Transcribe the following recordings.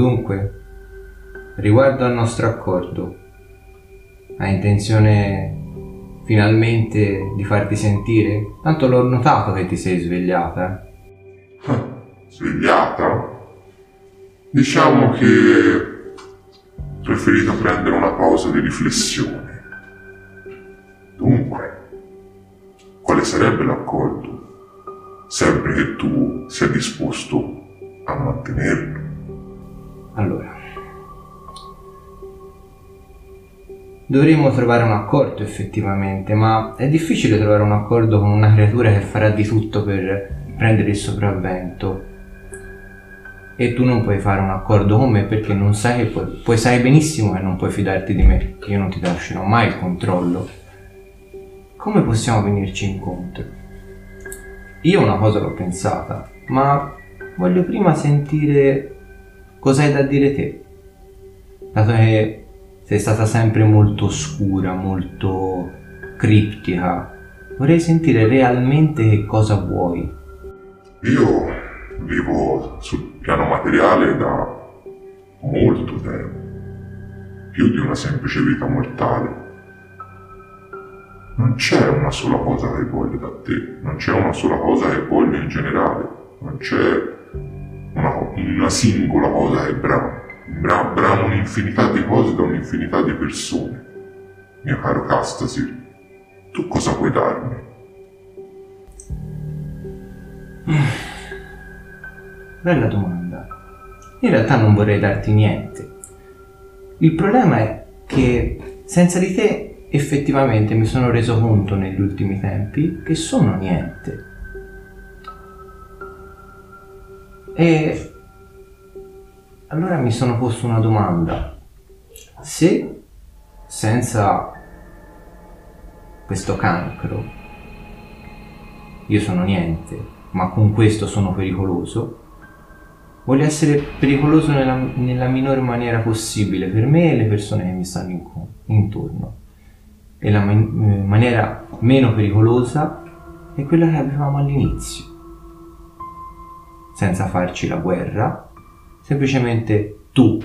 Dunque, riguardo al nostro accordo, hai intenzione finalmente di farti sentire? Tanto l'ho notato che ti sei svegliata. Svegliata? Diciamo che ho preferito prendere una pausa di riflessione. Dunque, quale sarebbe l'accordo? Sempre che tu sia disposto a mantenerlo. Allora, dovremmo trovare un accordo effettivamente, ma è difficile trovare un accordo con una creatura che farà di tutto per prendere il sopravvento. E tu non puoi fare un accordo con me perché non sai che puoi, puoi sai benissimo che non puoi fidarti di me, che io non ti lascerò mai il controllo. Come possiamo venirci incontro? Io una cosa l'ho pensata, ma voglio prima sentire cosa hai da dire te. Dato che sei stata sempre molto oscura, molto criptica, vorrei sentire realmente che cosa vuoi. Io vivo sul piano materiale da molto tempo, più di una semplice vita mortale. Non c'è una sola cosa che voglio da te, non c'è una sola cosa che voglio in generale, non c'è una, singola cosa che bramo. Bra- bramo un'infinità di cose da un'infinità di persone. Mio caro Castasir, tu cosa puoi darmi? Bella domanda. In realtà non vorrei darti niente. Il problema è che senza di te effettivamente mi sono reso conto negli ultimi tempi che sono niente. E allora mi sono posto una domanda. Se senza questo cancro io sono niente, ma con questo sono pericoloso, voglio essere pericoloso nella, nella minore maniera possibile per me e le persone che mi stanno in, intorno. E la man- maniera meno pericolosa è quella che avevamo all'inizio senza farci la guerra, semplicemente tu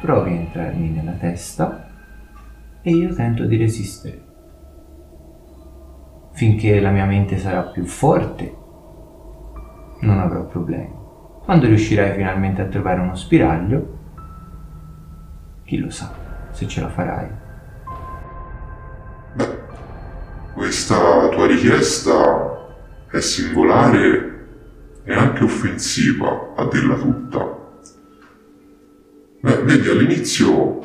provi a entrarmi nella testa e io tento di resistere. Finché la mia mente sarà più forte, non avrò problemi. Quando riuscirai finalmente a trovare uno spiraglio, chi lo sa se ce la farai. Beh, questa tua richiesta è singolare e anche offensiva a dirla tutta. Beh, vedi, all'inizio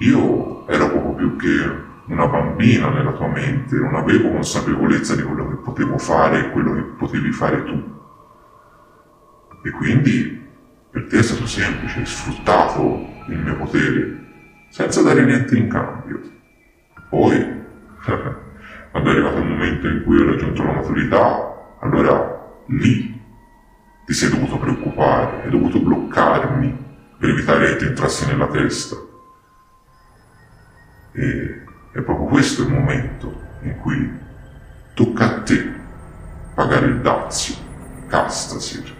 io ero poco più che una bambina nella tua mente, non avevo consapevolezza di quello che potevo fare e quello che potevi fare tu. E quindi per te è stato semplice, hai sfruttato il mio potere senza dare niente in cambio. Poi, quando è arrivato il momento in cui ho raggiunto la maturità, allora lì ti sei dovuto preoccupare, hai dovuto bloccarmi per evitare che ti entrassi nella testa. E è proprio questo il momento in cui tocca a te pagare il dazio, Castasir.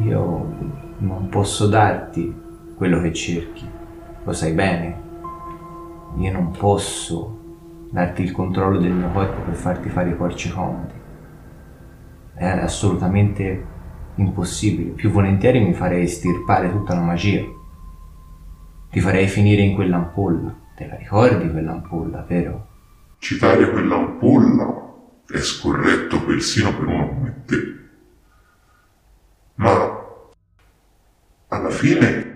Io non posso darti quello che cerchi, lo sai bene. Io non posso darti il controllo del mio corpo per farti fare i porci comodi è assolutamente impossibile. Più volentieri mi farei estirpare tutta la magia. Ti farei finire in quell'ampolla. Te la ricordi quell'ampolla, vero? Citare quell'ampolla è scorretto persino per uno come te. Ma alla fine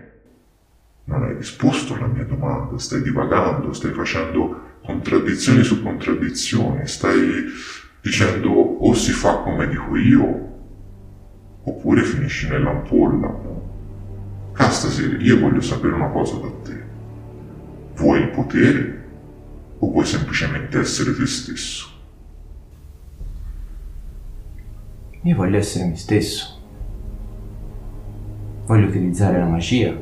non hai risposto alla mia domanda, stai divagando, stai facendo contraddizioni su contraddizioni, stai dicendo o si fa come dico io, oppure finisci nell'ampolla. Castasir, io voglio sapere una cosa da te. Vuoi il potere o vuoi semplicemente essere te stesso? Io voglio essere me stesso. Voglio utilizzare la magia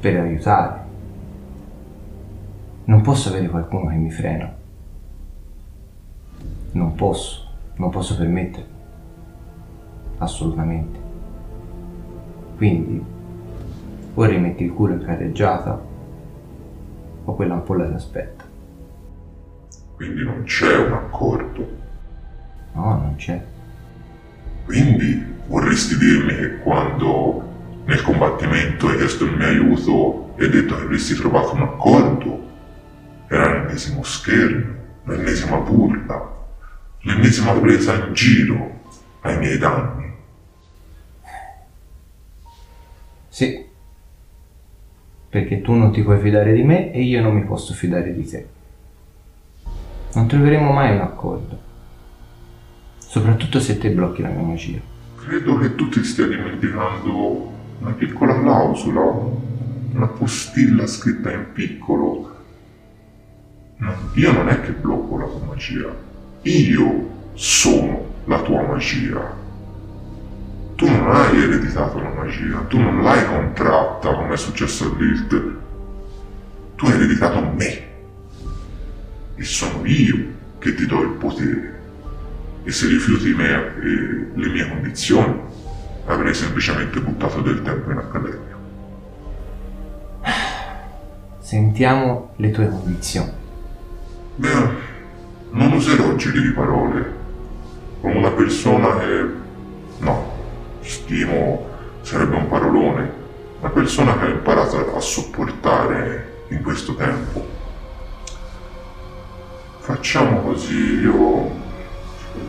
per aiutare. Non posso avere qualcuno che mi frena. Non posso, non posso permetterlo. Assolutamente. Quindi o rimetti il culo in carreggiata o quell'ampolla ti aspetta. Quindi non c'è un accordo. No, non c'è. Quindi vorresti dirmi che quando nel combattimento hai chiesto il mio aiuto e hai detto che avresti trovato un accordo, era l'ennesimo scherno, l'ennesima burla, l'ennesima presa in giro ai miei danni. Sì, perché tu non ti puoi fidare di me e io non mi posso fidare di te. Non troveremo mai un accordo, soprattutto se te blocchi la mia magia. Credo che tu ti stia dimenticando una piccola clausola, una postilla scritta in piccolo. Io non è che blocco la tua magia, io sono la tua magia. Tu non hai ereditato la magia, tu non l'hai contratta come è successo a Lilt. Tu hai ereditato me. E sono io che ti do il potere. E se rifiuti me e le mie condizioni, avrei semplicemente buttato del tempo in accademia. Sentiamo le tue condizioni. Beh, non userò giri di parole. Come una persona che... Stimo sarebbe un parolone, una persona che ha imparato a sopportare in questo tempo. Facciamo così, io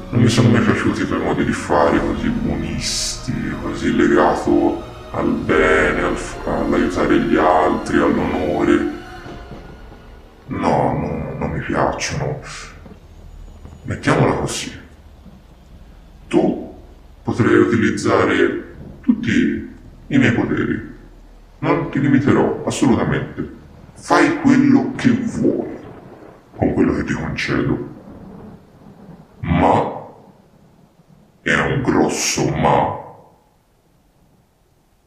non mi sono mai piaciuti i tuoi modi di fare così buonisti, così legato al bene, al, all'aiutare gli altri, all'onore. No, no, non mi piacciono. Mettiamola così. Tu potrei utilizzare tutti i miei poteri. Non ti limiterò assolutamente. Fai quello che vuoi con quello che ti concedo. Ma è un grosso ma.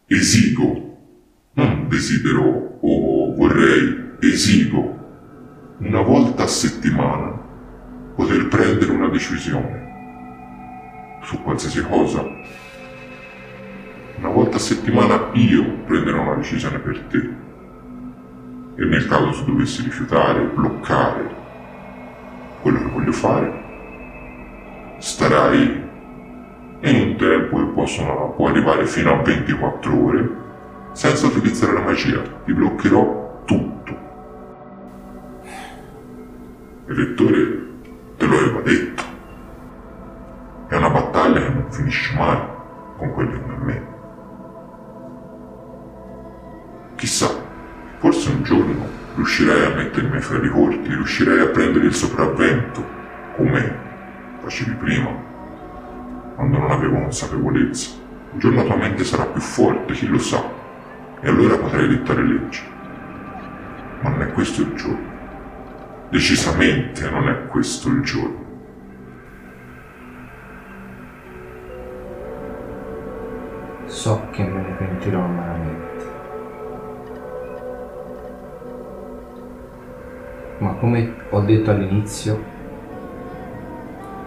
Esigo. Non desidero o vorrei, esigo una volta a settimana poter prendere una decisione su qualsiasi cosa. Una volta a settimana io prenderò una decisione per te. E nel caso tu dovessi rifiutare, bloccare quello che voglio fare, starai in un tempo che possono, può arrivare fino a 24 ore senza utilizzare la magia. Ti bloccherò tutto. Il lettore te lo aveva detto. È una battaglia che non finisce mai con quelli come me. Chissà, forse un giorno riuscirei a mettermi fra i corti, riuscirei a prendere il sopravvento, come facevi prima, quando non avevo consapevolezza. Un giorno la tua mente sarà più forte, chi lo sa, e allora potrai dettare leggi. Ma non è questo il giorno. Decisamente non è questo il giorno. So che me ne pentirò amaramente. Ma come ho detto all'inizio,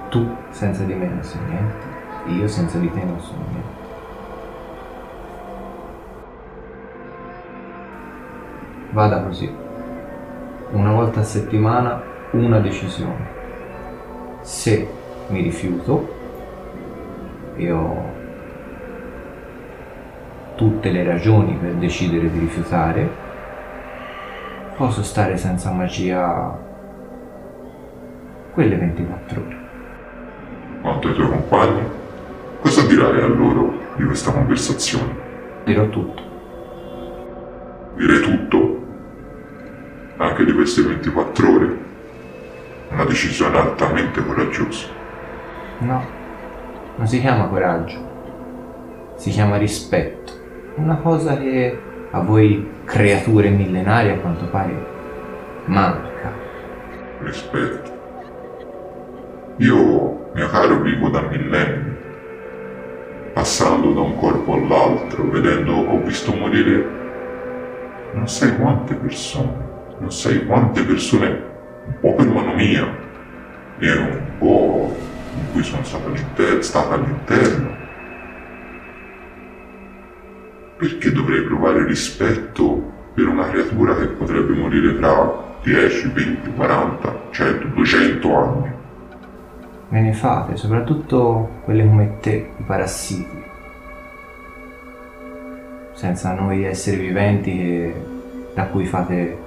tu senza di me non sei niente, io senza di te non sono niente. Vada così. Una volta a settimana una decisione. Se mi rifiuto, io tutte le ragioni per decidere di rifiutare, posso stare senza magia quelle 24 ore. Quanto ai tuoi compagni, cosa dirai a loro di questa conversazione? Dirò tutto. Direi tutto? Anche di queste 24 ore? Una decisione altamente coraggiosa. No, non si chiama coraggio, si chiama rispetto una cosa che a voi creature millenarie a quanto pare manca. Rispetto. Io, mio caro, vivo da millenni, passando da un corpo all'altro, vedendo, ho visto morire non sai quante persone, non sai quante persone, un po' per mano mia, e un po' in cui sono stato all'inter- stata all'interno, perché dovrei provare rispetto per una creatura che potrebbe morire tra 10, 20, 40, 100, 200 anni? Me ne fate, soprattutto quelle come te, i parassiti. Senza noi esseri viventi che, da cui fate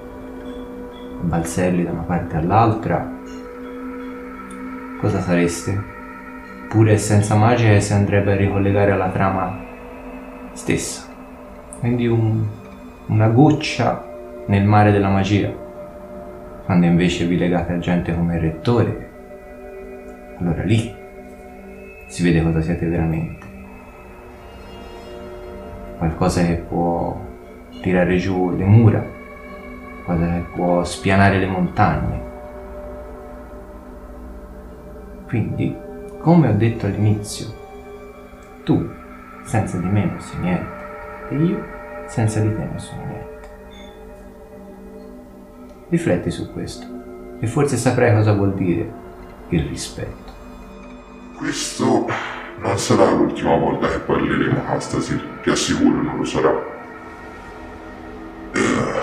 balzelli da una parte all'altra, cosa sareste? Pure senza magia si andrebbe a ricollegare alla trama stessa. Quindi un, una goccia nel mare della magia. Quando invece vi legate a gente come il rettore, allora lì si vede cosa siete veramente. Qualcosa che può tirare giù le mura, qualcosa che può spianare le montagne. Quindi, come ho detto all'inizio, tu senza di me non sei niente e io senza di te non sono niente. Rifletti su questo e forse saprai cosa vuol dire il rispetto. Questo non sarà l'ultima volta che parleremo, Astasir, ti assicuro non lo sarà. Eh,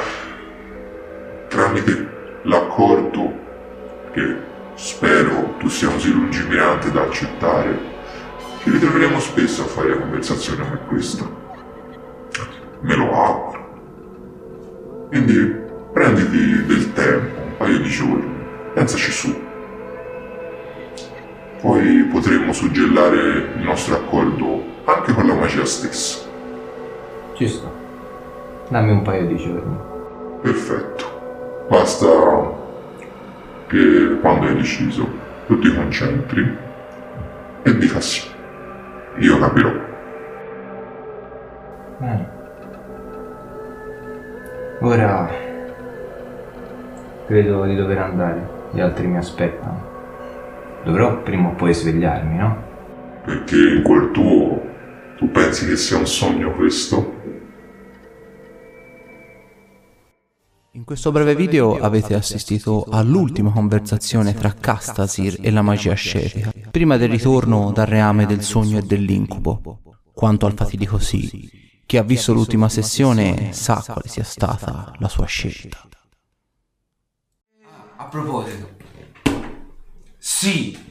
tramite l'accordo che spero tu sia così lungimirante da accettare, ci ritroveremo spesso a fare conversazioni come questa. Me lo auguro. Quindi prenditi del tempo, un paio di giorni, pensaci su. Poi potremmo suggellare il nostro accordo anche con la magia stessa. Ci sto. Dammi un paio di giorni. Perfetto. Basta che quando hai deciso tu ti concentri e dica sì. Io capirò. Bene. Ora credo di dover andare. Gli altri mi aspettano. Dovrò prima o poi svegliarmi, no? Perché in cuor tuo tu pensi che sia un sogno questo? In questo breve video avete assistito all'ultima conversazione tra Castasir e la magia scetica, prima del ritorno dal reame del sogno e dell'incubo. Quanto al fatidico sì, chi ha visto l'ultima sessione sa quale sia stata la sua scelta. A proposito, sì,